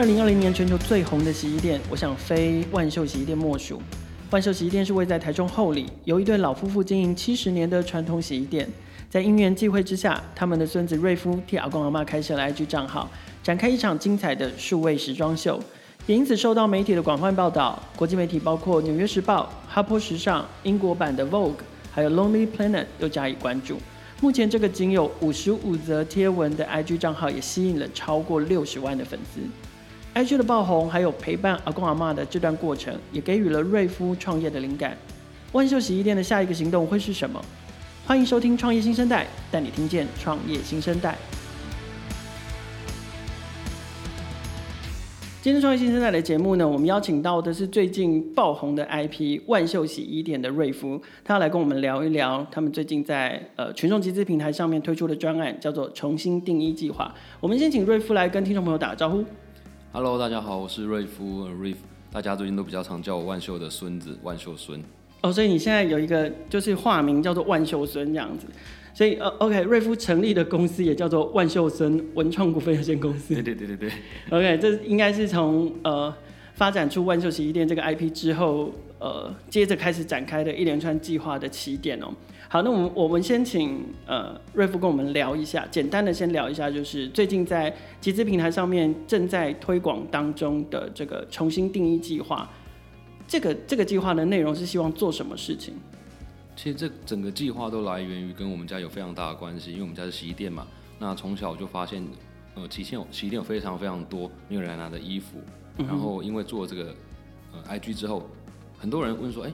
二零二零年全球最红的洗衣店，我想非万秀洗衣店莫属。万秀洗衣店是位在台中后里，由一对老夫妇经营七十年的传统洗衣店。在因缘际会之下，他们的孙子瑞夫替阿公阿妈开设了 IG 账号，展开一场精彩的数位时装秀，也因此受到媒体的广泛报道。国际媒体包括《纽约时报》、《哈泼时尚》、英国版的《Vogue》，还有《Lonely Planet》都加以关注。目前，这个仅有五十五则贴文的 IG 账号也吸引了超过六十万的粉丝。IG 的爆红，还有陪伴阿公阿嬷的这段过程，也给予了瑞夫创业的灵感。万秀洗衣店的下一个行动会是什么？欢迎收听《创业新生代》，带你听见创业新生代。今天《创业新生代》的节目呢，我们邀请到的是最近爆红的 IP 万秀洗衣店的瑞夫，他要来跟我们聊一聊他们最近在呃群众集资平台上面推出的专案，叫做“重新定义计划”。我们先请瑞夫来跟听众朋友打个招呼。Hello，大家好，我是瑞夫，呃、瑞夫，大家最近都比较常叫我万秀的孙子，万秀孙。哦，所以你现在有一个就是化名叫做万秀孙这样子，所以呃，OK，瑞夫成立的公司也叫做万秀孙文创股份有限公司。对对对对对。OK，这应该是从呃发展出万秀洗衣店这个 IP 之后，呃，接着开始展开的一连串计划的起点哦。好，那我们我们先请呃瑞夫跟我们聊一下，简单的先聊一下，就是最近在集资平台上面正在推广当中的这个重新定义计划。这个这个计划的内容是希望做什么事情？其实这整个计划都来源于跟我们家有非常大的关系，因为我们家是洗衣店嘛。那从小就发现，呃，洗衣店有洗衣店有非常非常多没有人来拿的衣服，嗯、然后因为做这个呃 IG 之后，很多人问说，哎，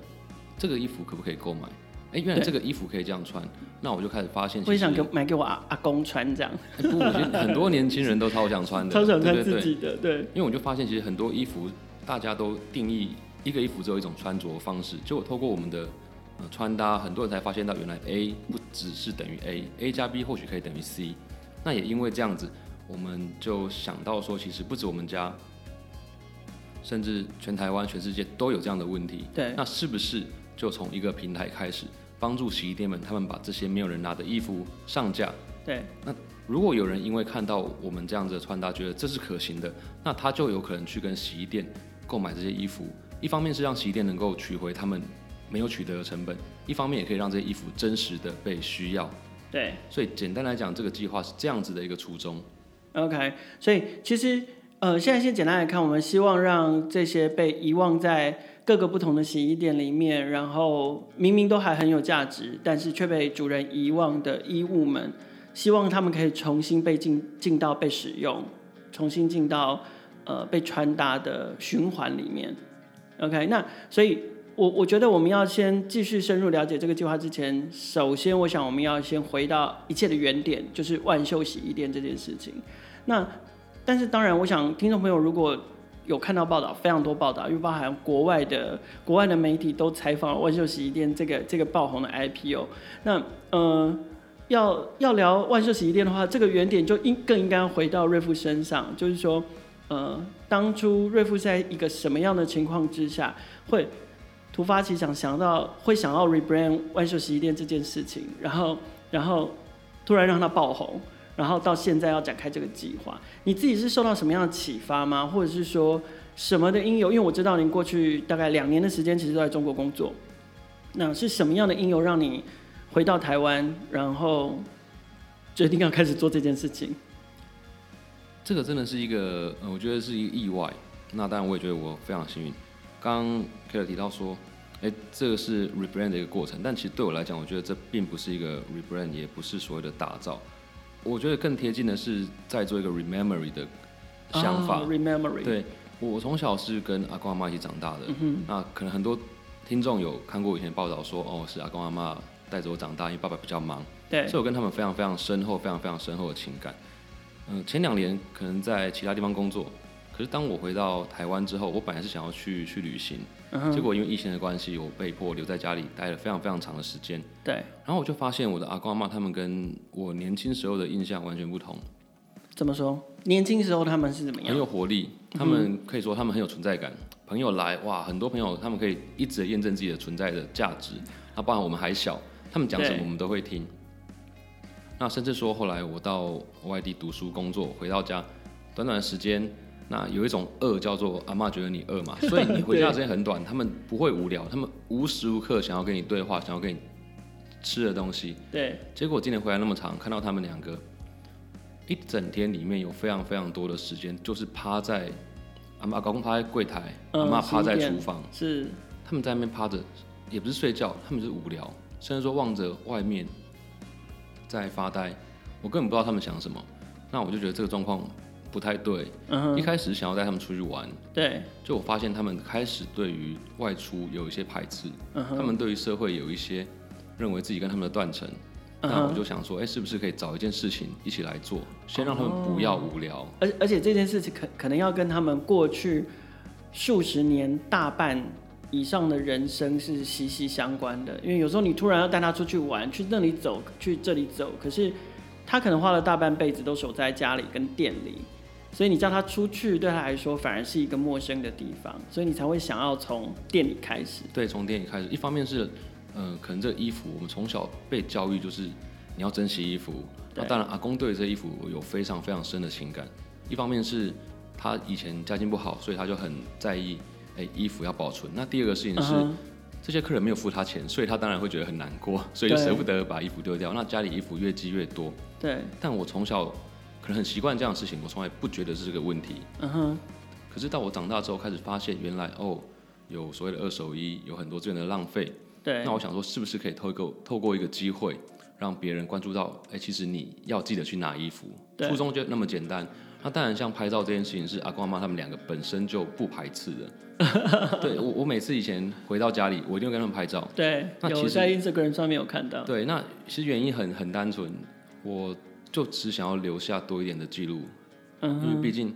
这个衣服可不可以购买？哎，原来这个衣服可以这样穿，那我就开始发现，我也想给买给我阿阿公穿这样。不，我觉得很多年轻人都超想穿的，超想穿自己的，对，因为我就发现，其实很多衣服大家都定义一个衣服只有一种穿着方式，结果透过我们的呃穿搭，很多人才发现到原来 A 不只是等于 A，A 加 B 或许可以等于 C。那也因为这样子，我们就想到说，其实不止我们家，甚至全台湾、全世界都有这样的问题。对，那是不是？就从一个平台开始，帮助洗衣店们，他们把这些没有人拿的衣服上架。对。那如果有人因为看到我们这样子的穿搭，觉得这是可行的，那他就有可能去跟洗衣店购买这些衣服。一方面是让洗衣店能够取回他们没有取得的成本，一方面也可以让这些衣服真实的被需要。对。所以简单来讲，这个计划是这样子的一个初衷。OK，所以其实呃，现在先简单来看，我们希望让这些被遗忘在。各个不同的洗衣店里面，然后明明都还很有价值，但是却被主人遗忘的衣物们，希望他们可以重新被进进到被使用，重新进到呃被穿搭的循环里面。OK，那所以我我觉得我们要先继续深入了解这个计划之前，首先我想我们要先回到一切的原点，就是万秀洗衣店这件事情。那但是当然，我想听众朋友如果有看到报道，非常多报道，因为包含国外的国外的媒体都采访了万秀洗衣店这个这个爆红的 IP 哦。那呃，要要聊万秀洗衣店的话，这个原点就应更应该回到瑞夫身上，就是说，呃，当初瑞夫在一个什么样的情况之下，会突发奇想想到会想要 rebrand 万秀洗衣店这件事情，然后然后突然让它爆红。然后到现在要展开这个计划，你自己是受到什么样的启发吗？或者是说什么的因由？因为我知道您过去大概两年的时间其实都在中国工作，那是什么样的因由让你回到台湾，然后决定要开始做这件事情？这个真的是一个，呃，我觉得是一个意外。那当然，我也觉得我非常幸运。刚刚 Keller 提到说，哎，这个是 rebrand 的一个过程，但其实对我来讲，我觉得这并不是一个 rebrand，也不是所谓的打造。我觉得更贴近的是在做一个 rememory 的想法。Oh, rememory。对，我从小是跟阿公阿妈一起长大的。嗯。那可能很多听众有看过以前报道说，哦，是阿公阿妈带着我长大，因为爸爸比较忙。对。所以我跟他们非常非常深厚、非常非常深厚的情感。嗯，前两年可能在其他地方工作，可是当我回到台湾之后，我本来是想要去去旅行。结果因为疫情的关系，我被迫留在家里待了非常非常长的时间。对。然后我就发现我的阿公阿嬷他们跟我年轻时候的印象完全不同。怎么说？年轻时候他们是怎么样？很有活力，他们可以说他们很有存在感。嗯、朋友来，哇，很多朋友他们可以一直验证自己的存在的价值。那包含我们还小，他们讲什么我们都会听。那甚至说后来我到外地读书工作，回到家，短短的时间。那有一种饿叫做阿嬷觉得你饿嘛，所以你回家的时间很短，他们不会无聊，他们无时无刻想要跟你对话，想要跟你吃的东西。对。结果今年回来那么长，看到他们两个一整天里面有非常非常多的时间，就是趴在阿妈阿公趴在柜台，阿妈趴在厨房，是他们在那边趴着，也不是睡觉，他们是无聊，甚至说望着外面在发呆，我根本不知道他们想什么。那我就觉得这个状况。不太对，嗯，一开始想要带他们出去玩，对，就我发现他们开始对于外出有一些排斥，嗯，他们对于社会有一些认为自己跟他们的断层，那我就想说，哎，是不是可以找一件事情一起来做，先让他们不要无聊，而而且这件事情可可能要跟他们过去数十年大半以上的人生是息息相关的，因为有时候你突然要带他出去玩，去那里走，去这里走，可是他可能花了大半辈子都守在家里跟店里。所以你叫他出去，对他来说反而是一个陌生的地方，所以你才会想要从店里开始。对，从店里开始。一方面是，呃，可能这个衣服我们从小被教育就是你要珍惜衣服。那当然，阿公对这衣服有非常非常深的情感。一方面是他以前家境不好，所以他就很在意，哎，衣服要保存。那第二个事情是，uh huh. 这些客人没有付他钱，所以他当然会觉得很难过，所以就舍不得把衣服丢掉。那家里衣服越积越多。对。但我从小。可能很习惯这样的事情，我从来不觉得是这个问题。嗯哼。可是到我长大之后，开始发现原来哦，有所谓的二手衣，有很多资源的浪费。对。那我想说，是不是可以透过透过一个机会，让别人关注到，哎、欸，其实你要记得去拿衣服。对。初衷就那么简单。那当然，像拍照这件事情，是阿公阿妈他们两个本身就不排斥的。对我，我每次以前回到家里，我一定会跟他们拍照。对。那其实在 Instagram 上面有看到。对，那其实原因很很单纯，我。就只想要留下多一点的记录，嗯、因为毕竟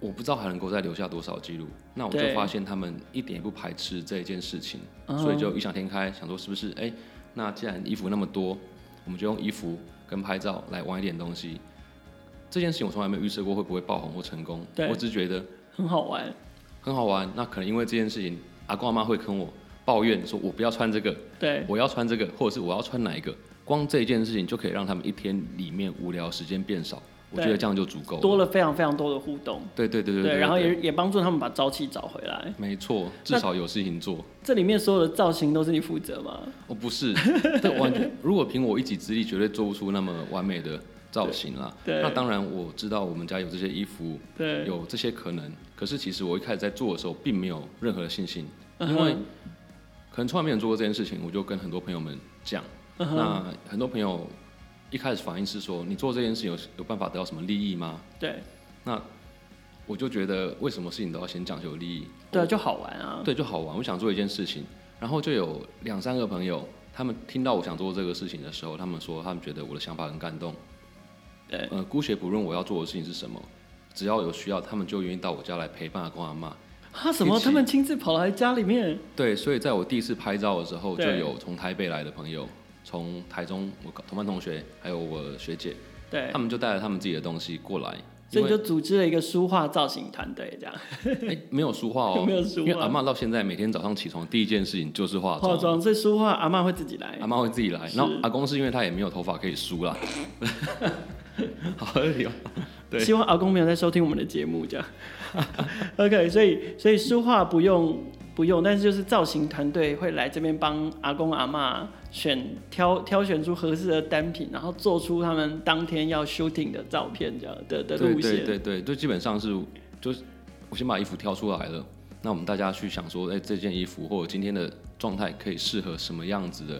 我不知道还能够再留下多少记录。那我就发现他们一点也不排斥这一件事情，所以就异想天开，想说是不是？哎、欸，那既然衣服那么多，我们就用衣服跟拍照来玩一点东西。这件事情我从来没有预设过会不会爆红或成功，对我只觉得很好玩，很好玩。那可能因为这件事情，阿公阿妈会跟我抱怨说，我不要穿这个，对，我要穿这个，或者是我要穿哪一个。光这一件事情就可以让他们一天里面无聊时间变少，我觉得这样就足够。多了非常非常多的互动。对对对对，对，对，然后也也帮助他们把朝气找回来。没错，至少有事情做。这里面所有的造型都是你负责吗？哦，不是，这完全。如果凭我一己之力，绝对做不出那么完美的造型啦。对。那当然，我知道我们家有这些衣服，对，有这些可能。可是其实我一开始在做的时候，并没有任何的信心，因为可能从来没有做过这件事情。我就跟很多朋友们讲。Uh. 那很多朋友一开始反应是说，你做这件事有有办法得到什么利益吗？对。那我就觉得，为什么事情都要先讲究利益？对，就好玩啊。对，就好玩。我想做一件事情，然后就有两三个朋友，他们听到我想做这个事情的时候，他们说他们觉得我的想法很感动。对。呃，姑且不论我要做的事情是什么，只要有需要，他们就愿意到我家来陪伴阿公阿妈。啊什么？他们亲自跑来家里面？对，所以在我第一次拍照的时候，就有从台北来的朋友。从台中，我同班同学还有我学姐，对，他们就带了他们自己的东西过来，所以就组织了一个书画造型团队，这样。哎、欸，没有书画哦，没有书画，因为阿嬷到现在每天早上起床第一件事情就是化妆，化妆。所以书画阿嬷会自己来，阿嬷会自己来。然后阿公是因为他也没有头发可以梳啦，好合理哦。对，希望阿公没有在收听我们的节目，这样。OK，所以所以书画不用。不用，但是就是造型团队会来这边帮阿公阿嬷选挑挑选出合适的单品，然后做出他们当天要 shooting 的照片，这样的的路线。对对对对，就基本上是，就是我先把衣服挑出来了，那我们大家去想说，哎、这件衣服或者今天的状态可以适合什么样子的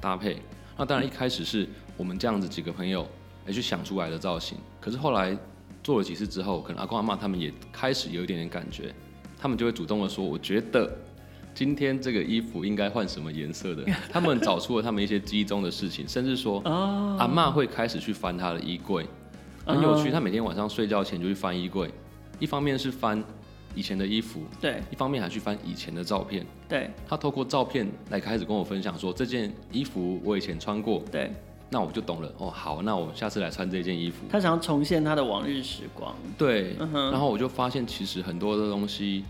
搭配？那当然一开始是我们这样子几个朋友哎、欸、去想出来的造型，可是后来做了几次之后，可能阿公阿嬷他们也开始有一点点感觉。他们就会主动的说：“我觉得今天这个衣服应该换什么颜色的。”他们找出了他们一些记忆中的事情，甚至说：“ oh. 阿嬷会开始去翻他的衣柜，很有趣。他每天晚上睡觉前就去翻衣柜，一方面是翻以前的衣服，对；一方面还去翻以前的照片，对。他透过照片来开始跟我分享说：这件衣服我以前穿过，对。那我就懂了。哦，好，那我下次来穿这件衣服。他想要重现他的往日时光，对。Uh. 然后我就发现，其实很多的东西。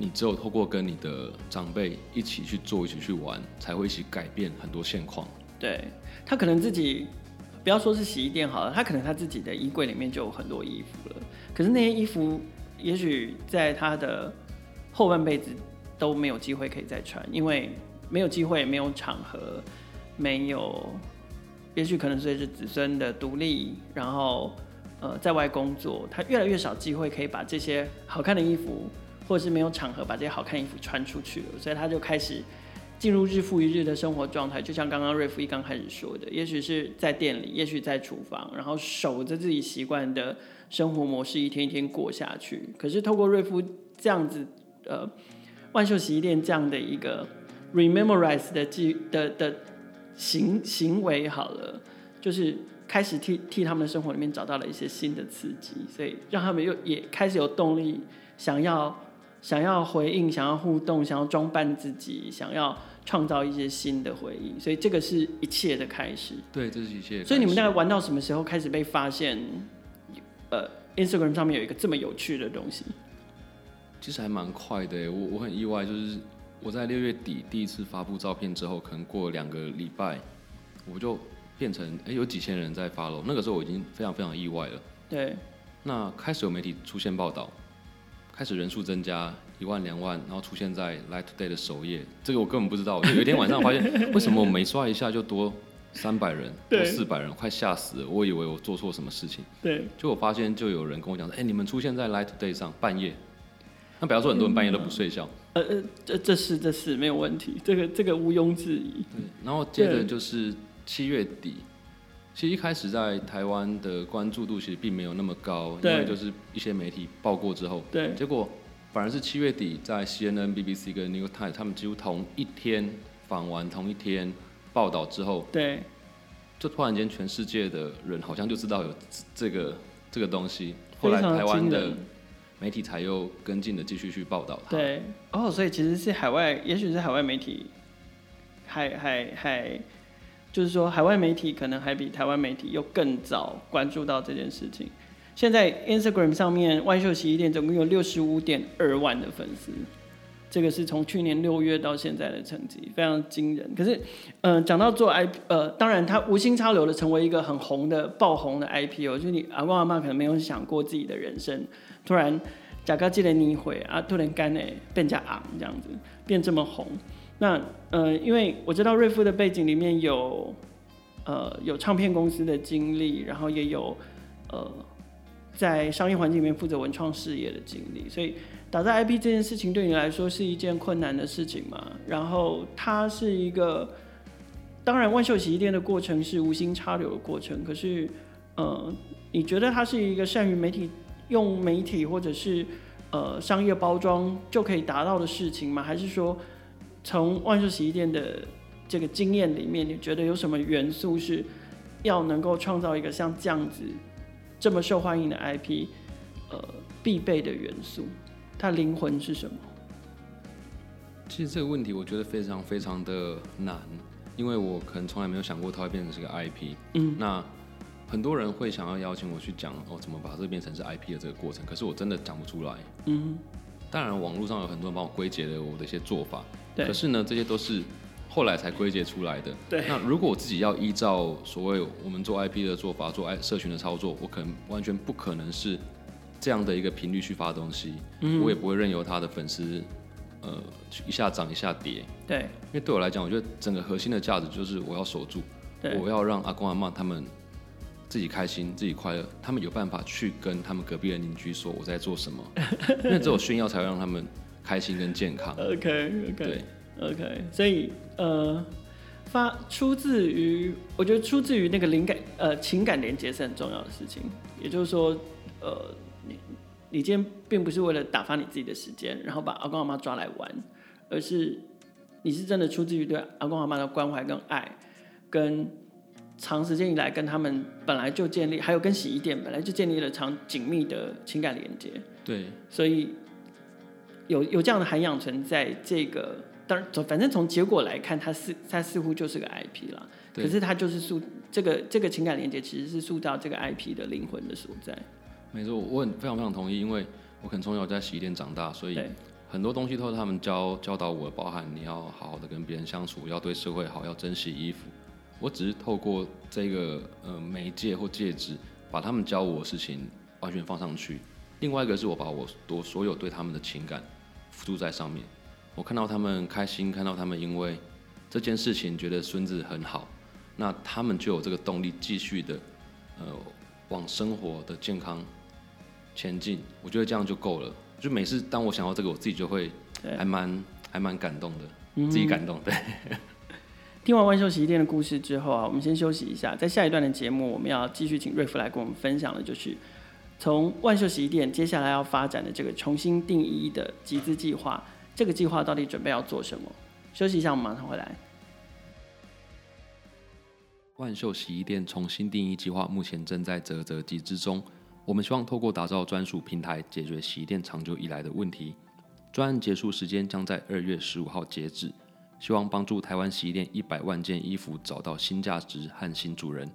你只有透过跟你的长辈一起去做，一起去玩，才会一起改变很多现况。对，他可能自己不要说是洗衣店好了，他可能他自己的衣柜里面就有很多衣服了。可是那些衣服，也许在他的后半辈子都没有机会可以再穿，因为没有机会，没有场合，没有，也许可能随着子孙的独立，然后呃在外工作，他越来越少机会可以把这些好看的衣服，或者是没有场合把这些好看衣服穿出去了，所以他就开始。进入日复一日的生活状态，就像刚刚瑞夫一刚开始说的，也许是在店里，也许在厨房，然后守着自己习惯的生活模式，一天一天过下去。可是透过瑞夫这样子，呃，万秀洗衣店这样的一个 rememorize 的记的的行行为，好了，就是开始替替他们的生活里面找到了一些新的刺激，所以让他们又也开始有动力，想要想要回应，想要互动，想要装扮自己，想要。创造一些新的回忆，所以这个是一切的开始。对，这是一切。所以你们大概玩到什么时候开始被发现？呃，Instagram 上面有一个这么有趣的东西。其实还蛮快的，我我很意外，就是我在六月底第一次发布照片之后，可能过两个礼拜，我就变成哎、欸、有几千人在 follow，那个时候我已经非常非常意外了。对。那开始有媒体出现报道，开始人数增加。一万两万，然后出现在 Light Today 的首页，这个我根本不知道。就有一天晚上发现，为什么我每刷一下就多三百人，多四百人，快吓死了！我以为我做错什么事情。对。就我发现，就有人跟我讲说：“哎、欸，你们出现在 Light Today 上半夜。”那比方说，很多人半夜都不睡觉。呃呃，这这是这是没有问题，这个这个毋庸置疑。对。然后接着就是七月底，其实一开始在台湾的关注度其实并没有那么高，因为就是一些媒体报过之后，对，结果。反而是七月底，在 CNN、BBC 跟 New York Times，他们几乎同一天访完，同一天报道之后，对，就突然间全世界的人好像就知道有这个这个东西。后来台湾的媒体才又跟进的继续去报道它。对，哦，所以其实是海外，也许是海外媒体，还还还，就是说海外媒体可能还比台湾媒体又更早关注到这件事情。现在 Instagram 上面万秀洗衣店总共有六十五点二万的粉丝，这个是从去年六月到现在的成绩，非常惊人。可是，嗯、呃，讲到做 IP，呃，当然他无心插柳的成为一个很红的爆红的 IPO，，就是你阿公阿妈可能没有想过自己的人生，突然假高记得你会啊，突然干呢变加昂这样子变这么红。那呃，因为我知道瑞夫的背景里面有呃有唱片公司的经历，然后也有呃。在商业环境里面负责文创事业的经历，所以打造 IP 这件事情对你来说是一件困难的事情嘛？然后它是一个，当然万秀洗衣店的过程是无心插柳的过程，可是，呃，你觉得它是一个善于媒体用媒体或者是呃商业包装就可以达到的事情吗？还是说从万寿洗衣店的这个经验里面，你觉得有什么元素是要能够创造一个像这样子？这么受欢迎的 IP，呃，必备的元素，它灵魂是什么？其实这个问题我觉得非常非常的难，因为我可能从来没有想过它会变成是个 IP。嗯，那很多人会想要邀请我去讲哦，怎么把这个变成是 IP 的这个过程，可是我真的讲不出来。嗯，当然网络上有很多人帮我归结了我的一些做法，对，可是呢，这些都是。后来才归结出来的。对。那如果我自己要依照所谓我们做 IP 的做法，做爱社群的操作，我可能完全不可能是这样的一个频率去发东西。嗯。我也不会任由他的粉丝，呃，一下涨一下跌。对。因为对我来讲，我觉得整个核心的价值就是我要守住。对。我要让阿公阿妈他们自己开心，自己快乐，他们有办法去跟他们隔壁的邻居说我在做什么。因为只有炫耀才会让他们开心跟健康。OK OK。对。OK，所以呃，发出自于我觉得出自于那个灵感呃情感连接是很重要的事情。也就是说，呃，你你今天并不是为了打发你自己的时间，然后把阿公阿妈抓来玩，而是你是真的出自于对阿公阿妈的关怀跟爱，跟长时间以来跟他们本来就建立，还有跟洗衣店本来就建立了长紧密的情感连接。对，所以有有这样的涵养存在这个。当然，反正从结果来看，它似它似乎就是个 IP 了。可是它就是塑这个这个情感连接，其实是塑造这个 IP 的灵魂的所在。没错，我很非常非常同意，因为我可能从小在洗衣店长大，所以很多东西都是他们教教导我，包含你要好好的跟别人相处，要对社会好，要珍惜衣服。我只是透过这个呃媒介或介质，把他们教我的事情完全放上去。另外一个是我把我多所有对他们的情感付诸在上面。我看到他们开心，看到他们因为这件事情觉得孙子很好，那他们就有这个动力继续的呃往生活的健康前进。我觉得这样就够了。就每次当我想到这个，我自己就会还蛮还蛮感动的，自己感动。对。听完万秀洗衣店的故事之后啊，我们先休息一下，在下一段的节目，我们要继续请瑞夫来跟我们分享的，就是从万秀洗衣店接下来要发展的这个重新定义的集资计划。这个计划到底准备要做什么？休息一下，我们马上回来。万秀洗衣店重新定义计划目前正在啧啧集资中。我们希望透过打造专属平台，解决洗衣店长久以来的问题。专案结束时间将在二月十五号截止。希望帮助台湾洗衣店一百万件衣服找到新价值和新主人。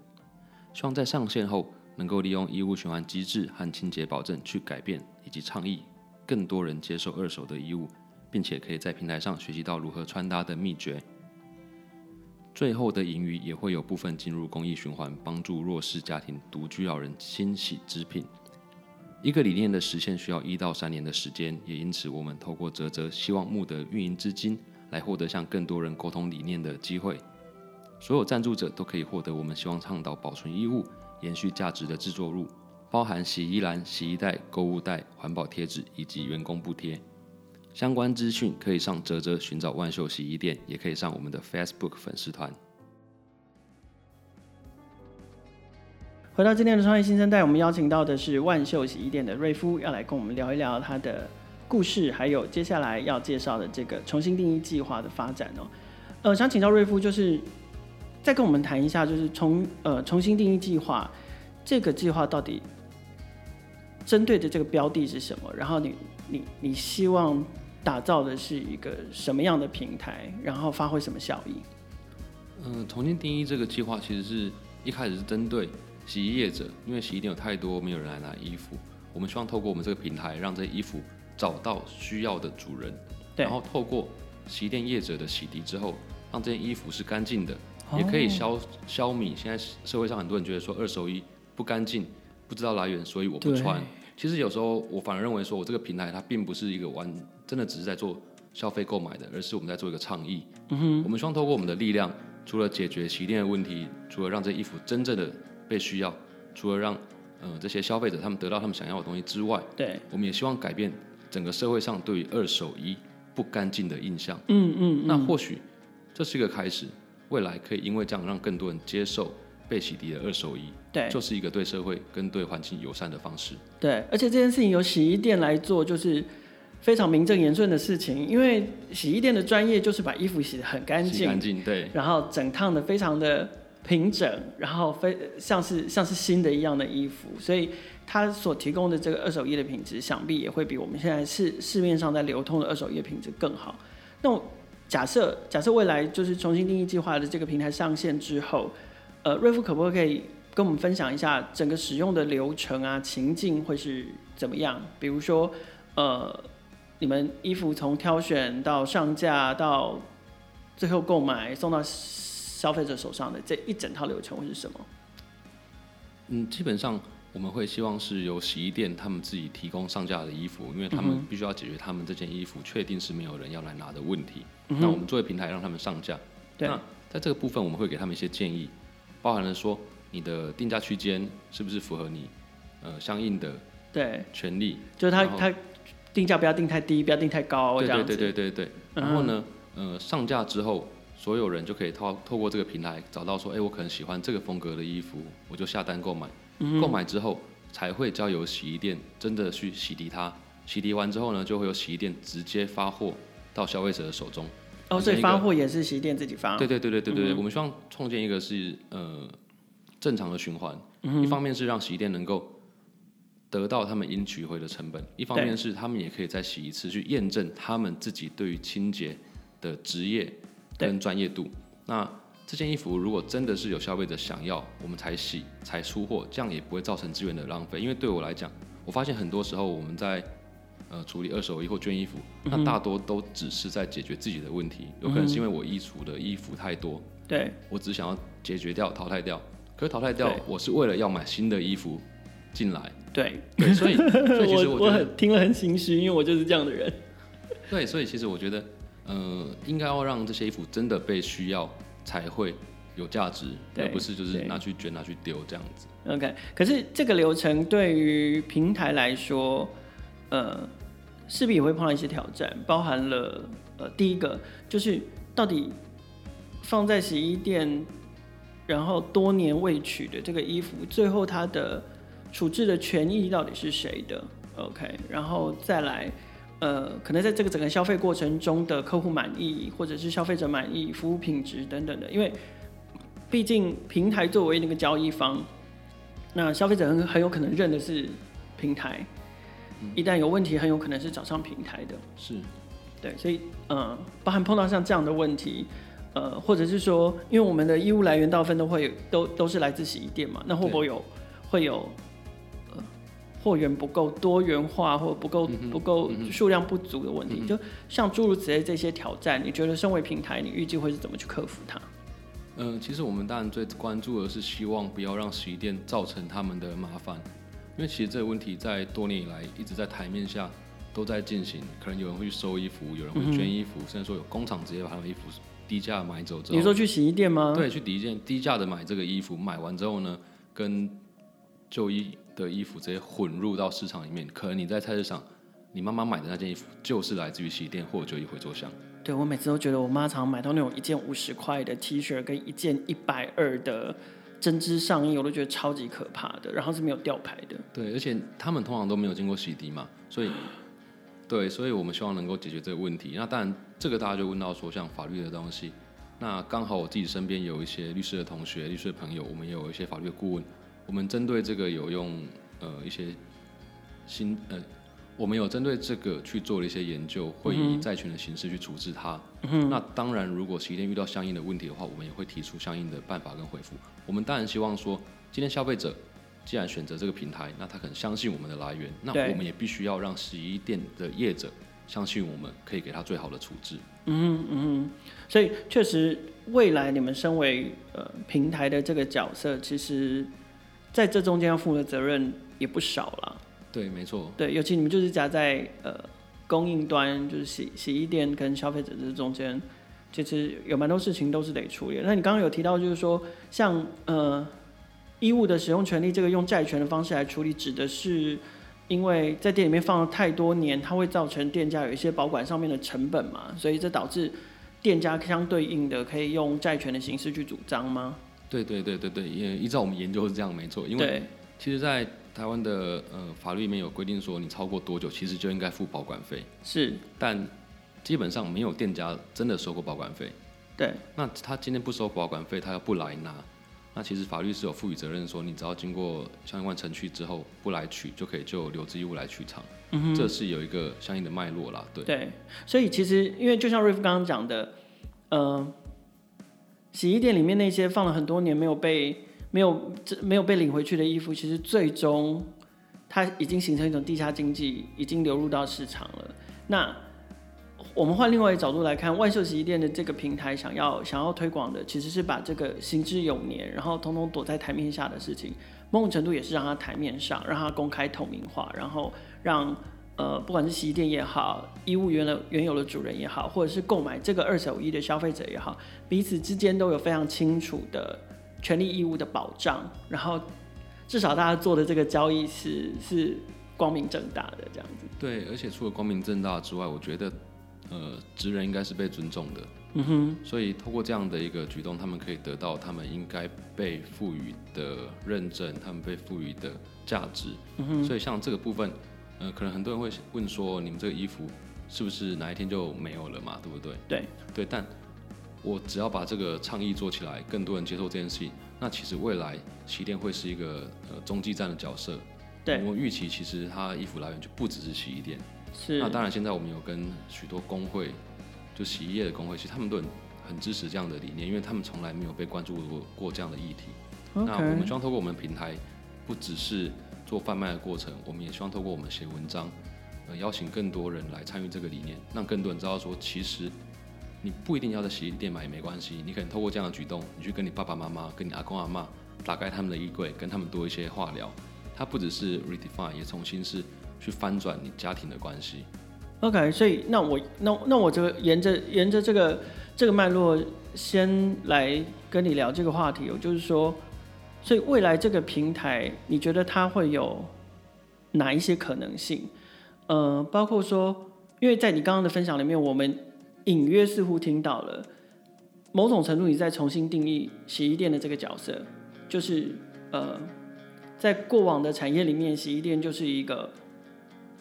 希望在上线后，能够利用衣物循环机制和清洁保证去改变以及倡议，更多人接受二手的衣物，并且可以在平台上学习到如何穿搭的秘诀。最后的盈余也会有部分进入公益循环，帮助弱势家庭、独居老人清洗织品。一个理念的实现需要一到三年的时间，也因此我们透过泽泽，希望募得运营资金，来获得向更多人沟通理念的机会。所有赞助者都可以获得我们希望倡导保存衣物、延续价值的制作物，包含洗衣篮、洗衣袋、购物袋、环保贴纸以及员工补贴。相关资讯可以上啧啧寻找万秀洗衣店，也可以上我们的 Facebook 粉丝团。回到今天的创业新生代，我们邀请到的是万秀洗衣店的瑞夫，要来跟我们聊一聊他的故事，还有接下来要介绍的这个重新定义计划的发展哦。呃，想请教瑞夫，就是再跟我们谈一下，就是从呃重新定义计划这个计划到底针对的这个标的是什么？然后你你你希望打造的是一个什么样的平台？然后发挥什么效益？嗯、重新定义这个计划其实是一开始是针对洗衣业者，因为洗衣店有太多没有人来拿衣服，我们希望透过我们这个平台，让这些衣服找到需要的主人，然后透过洗衣店业者的洗涤之后，让这件衣服是干净的，也可以消消弭现在社会上很多人觉得说二手衣不干净，不知道来源，所以我不穿。其实有时候我反而认为说，我这个平台它并不是一个完真的只是在做消费购买的，而是我们在做一个倡议。嗯哼，我们希望透过我们的力量，除了解决洗衣店的问题，除了让这衣服真正的被需要，除了让呃这些消费者他们得到他们想要的东西之外，对，我们也希望改变。整个社会上对于二手衣不干净的印象，嗯嗯，嗯，那或许这是一个开始，未来可以因为这样让更多人接受被洗涤的二手衣，对，就是一个对社会跟对环境友善的方式。对，而且这件事情由洗衣店来做，就是非常名正言顺的事情，因为洗衣店的专业就是把衣服洗得很干净，干净，对，然后整烫的非常的平整，然后非像是像是新的一样的衣服，所以。它所提供的这个二手衣的品质，想必也会比我们现在市市面上在流通的二手衣品质更好。那假设假设未来就是重新定义计划的这个平台上线之后，呃，瑞夫可不可以跟我们分享一下整个使用的流程啊、情境会是怎么样？比如说，呃，你们衣服从挑选到上架到最后购买送到消费者手上的这一整套流程会是什么？嗯，基本上。我们会希望是由洗衣店他们自己提供上架的衣服，因为他们必须要解决他们这件衣服确定是没有人要来拿的问题。嗯、那我们作为平台让他们上架。对。那在这个部分，我们会给他们一些建议，包含了说你的定价区间是不是符合你呃相应的对权利，就是他他定价不要定太低，不要定太高，对对对对对对。然后呢，呃，上架之后，所有人就可以透透过这个平台找到说，哎，我可能喜欢这个风格的衣服，我就下单购买。购买之后才会交由洗衣店真的去洗涤它，洗涤完之后呢，就会由洗衣店直接发货到消费者的手中。哦，所以发货也是洗衣店自己发？对对对对对对，嗯、我们希望创建一个是呃正常的循环，嗯、一方面是让洗衣店能够得到他们应取回的成本，一方面是他们也可以再洗一次去验证他们自己对于清洁的职业跟专业度。那这件衣服如果真的是有消费者想要，我们才洗才出货，这样也不会造成资源的浪费。因为对我来讲，我发现很多时候我们在呃处理二手衣或捐衣服，那大多都只是在解决自己的问题。有可能是因为我衣橱的衣服太多，对，我只想要解决掉、淘汰掉。可是淘汰掉，我是为了要买新的衣服进来。对，对，所以所以其实我我我很听了很心虚，因为我就是这样的人。对，所以其实我觉得，呃，应该要让这些衣服真的被需要才会有价值，而不是就是拿去捐、拿去丢这样子。OK，可是这个流程对于平台来说，呃，势必也会碰到一些挑战，包含了呃，第一个就是到底放在洗衣店，然后多年未取的这个衣服，最后它的处置的权益到底是谁的？OK，然后再来，呃，可能在这个整个消费过程中的客户满意，或者是消费者满意，服务品质等等的，因为毕竟平台作为那个交易方。那消费者很很有可能认的是平台，一旦有问题，很有可能是找上平台的。是，对，所以呃，包含碰到像这样的问题，呃，或者是说，因为我们的衣物来源大部分都会有都都是来自洗衣店嘛，那会不会有会有呃货源不够多元化，或不够不够数量不足的问题？就像诸如此类这些挑战，你觉得身为平台，你预计会是怎么去克服它？嗯、呃，其实我们当然最关注的是希望不要让洗衣店造成他们的麻烦，因为其实这个问题在多年以来一直在台面下都在进行。可能有人会去收衣服，有人会捐衣服，嗯、甚至说有工厂直接把他们衣服低价买走之后。你说去洗衣店吗？对，去第一件低价的买这个衣服，买完之后呢，跟就衣的衣服直接混入到市场里面。可能你在菜市场，你妈妈买的那件衣服就是来自于洗衣店或者旧衣回收箱。对，我每次都觉得我妈常买到那种一件五十块的 T 恤跟一件一百二的针织上衣，我都觉得超级可怕的。然后是没有吊牌的。对，而且他们通常都没有经过洗涤嘛，所以，对，所以我们希望能够解决这个问题。那当然，这个大家就问到说，像法律的东西，那刚好我自己身边有一些律师的同学、律师的朋友，我们也有一些法律的顾问，我们针对这个有用呃一些新呃。我们有针对这个去做了一些研究，会以债权的形式去处置它。嗯、那当然，如果洗衣店遇到相应的问题的话，我们也会提出相应的办法跟回复。我们当然希望说，今天消费者既然选择这个平台，那他可能相信我们的来源，那我们也必须要让洗衣店的业者相信我们可以给他最好的处置。嗯嗯，所以确实，未来你们身为呃平台的这个角色，其实在这中间要负的责任也不少了。对，没错。对，尤其你们就是夹在呃供应端，就是洗洗衣店跟消费者这中间，其实有蛮多事情都是得处理。那你刚刚有提到，就是说像呃衣物的使用权利，这个用债权的方式来处理，指的是因为在店里面放了太多年，它会造成店家有一些保管上面的成本嘛，所以这导致店家相对应的可以用债权的形式去主张吗？对对对对对，也依照我们研究是这样，没错。因为其实，在台湾的呃法律里面有规定说，你超过多久其实就应该付保管费。是，但基本上没有店家真的收过保管费。对。那他今天不收保管费，他要不来拿，那其实法律是有赋予责任说，你只要经过相关程序之后不来取，就可以就留置义务来取偿。嗯哼。这是有一个相应的脉络啦。对。对。所以其实因为就像瑞夫刚刚讲的，呃，洗衣店里面那些放了很多年没有被。没有这没有被领回去的衣服，其实最终它已经形成一种地下经济，已经流入到市场了。那我们换另外一个角度来看，万秀洗衣店的这个平台想要想要推广的，其实是把这个行之有年，然后通通躲在台面下的事情，某种程度也是让它台面上，让它公开透明化，然后让呃不管是洗衣店也好，衣物原来原有的主人也好，或者是购买这个二手衣的消费者也好，彼此之间都有非常清楚的。权利义务的保障，然后至少大家做的这个交易是是光明正大的这样子。对，而且除了光明正大之外，我觉得呃，职人应该是被尊重的。嗯哼。所以透过这样的一个举动，他们可以得到他们应该被赋予的认证，他们被赋予的价值。嗯哼。所以像这个部分，呃，可能很多人会问说，你们这个衣服是不是哪一天就没有了嘛？对不对？对。对，但。我只要把这个倡议做起来，更多人接受这件事情，那其实未来洗衣店会是一个呃中继站的角色。对，我预期其实它衣服来源就不只是洗衣店。是。那当然，现在我们有跟许多工会，就洗衣业的工会，其实他们都很很支持这样的理念，因为他们从来没有被关注过过这样的议题。那我们希望透过我们平台，不只是做贩卖的过程，我们也希望透过我们写文章，呃，邀请更多人来参与这个理念，让更多人知道说，其实。你不一定要在洗衣店买也没关系，你可能透过这样的举动，你去跟你爸爸妈妈、跟你阿公阿嬷打开他们的衣柜，跟他们多一些话聊。它不只是 redefine，也重新是去翻转你家庭的关系。OK，所以那我那那我就沿着沿着这个这个脉络，先来跟你聊这个话题。我就是说，所以未来这个平台，你觉得它会有哪一些可能性？呃，包括说，因为在你刚刚的分享里面，我们隐约似乎听到了某种程度你在重新定义洗衣店的这个角色，就是呃，在过往的产业里面，洗衣店就是一个。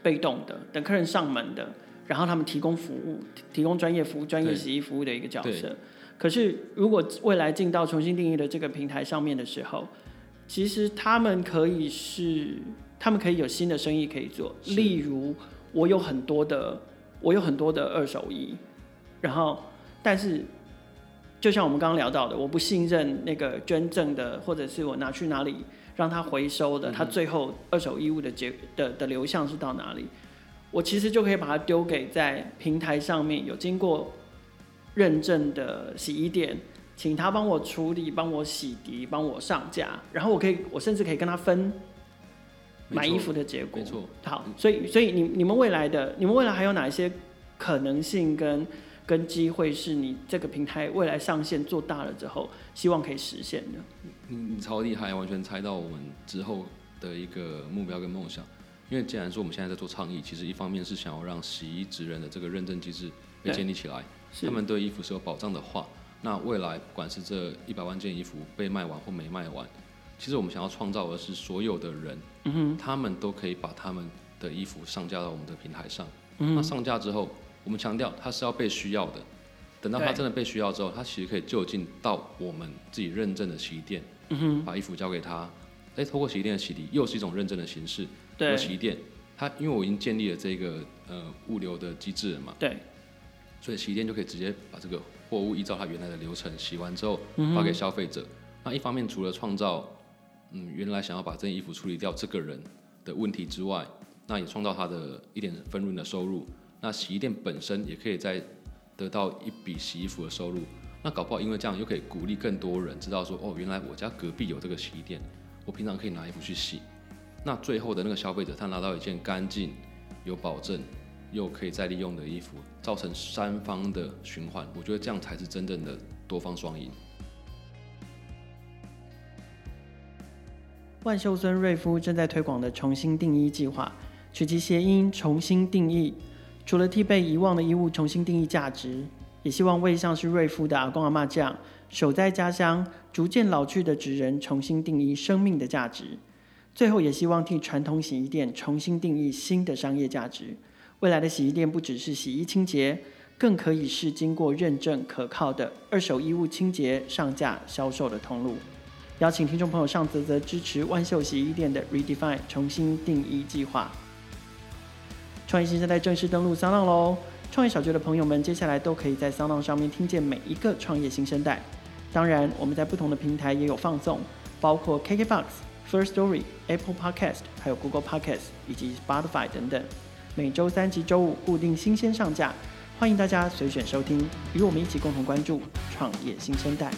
被动的，等客人上门的，然后他们提供服务，提供专业服务、专业洗衣服务的一个角色。可是，如果未来进到重新定义的这个平台上面的时候，其实他们可以是，他们可以有新的生意可以做。例如，我有很多的，我有很多的二手衣，然后，但是，就像我们刚刚聊到的，我不信任那个捐赠的，或者是我拿去哪里。让他回收的，他最后二手衣物的结的的流向是到哪里？我其实就可以把它丢给在平台上面有经过认证的洗衣店，请他帮我处理、帮我洗涤、帮我上架，然后我可以，我甚至可以跟他分买衣服的结果。没错。好，所以所以你你们未来的你们未来还有哪一些可能性跟跟机会是你这个平台未来上线做大了之后，希望可以实现的？你你超厉害，完全猜到我们之后的一个目标跟梦想。因为既然说我们现在在做倡议，其实一方面是想要让洗衣职人的这个认证机制被建立起来，他们对衣服是有保障的话，那未来不管是这一百万件衣服被卖完或没卖完，其实我们想要创造的是所有的人，嗯，他们都可以把他们的衣服上架到我们的平台上。嗯，那上架之后，我们强调它是要被需要的。等到它真的被需要之后，它其实可以就近到我们自己认证的洗衣店。嗯、把衣服交给他，哎，透过洗衣店的洗涤，又是一种认证的形式。对，洗衣店，它因为我已经建立了这个呃物流的机制了嘛，对，所以洗衣店就可以直接把这个货物依照它原来的流程洗完之后发给消费者。嗯、那一方面除了创造嗯原来想要把这件衣服处理掉这个人的问题之外，那也创造他的一点分润的收入。那洗衣店本身也可以在得到一笔洗衣服的收入。那搞不好，因为这样又可以鼓励更多人知道说，哦，原来我家隔壁有这个洗衣店，我平常可以拿衣服去洗。那最后的那个消费者，他拿到一件干净、有保证又可以再利用的衣服，造成三方的循环。我觉得这样才是真正的多方双赢。万秀孙瑞夫正在推广的重新定义计划，取其谐音“重新定义”，除了替被遗忘的衣物重新定义价值。也希望为像是瑞夫的阿公阿妈这样守在家乡、逐渐老去的职人重新定义生命的价值。最后，也希望替传统洗衣店重新定义新的商业价值。未来的洗衣店不只是洗衣清洁，更可以是经过认证可靠的二手衣物清洁、上架销售的通路。邀请听众朋友上啧啧支持万秀洗衣店的 Redefine 重新定义计划。创业新生代正式登陆三浪喽！创业小聚的朋友们，接下来都可以在三浪上面听见每一个创业新生代。当然，我们在不同的平台也有放送，包括 KKBOX、First Story、Apple Podcast，还有 Google Podcast 以及 Spotify 等等。每周三及周五固定新鲜上架，欢迎大家随选收听，与我们一起共同关注创业新生代。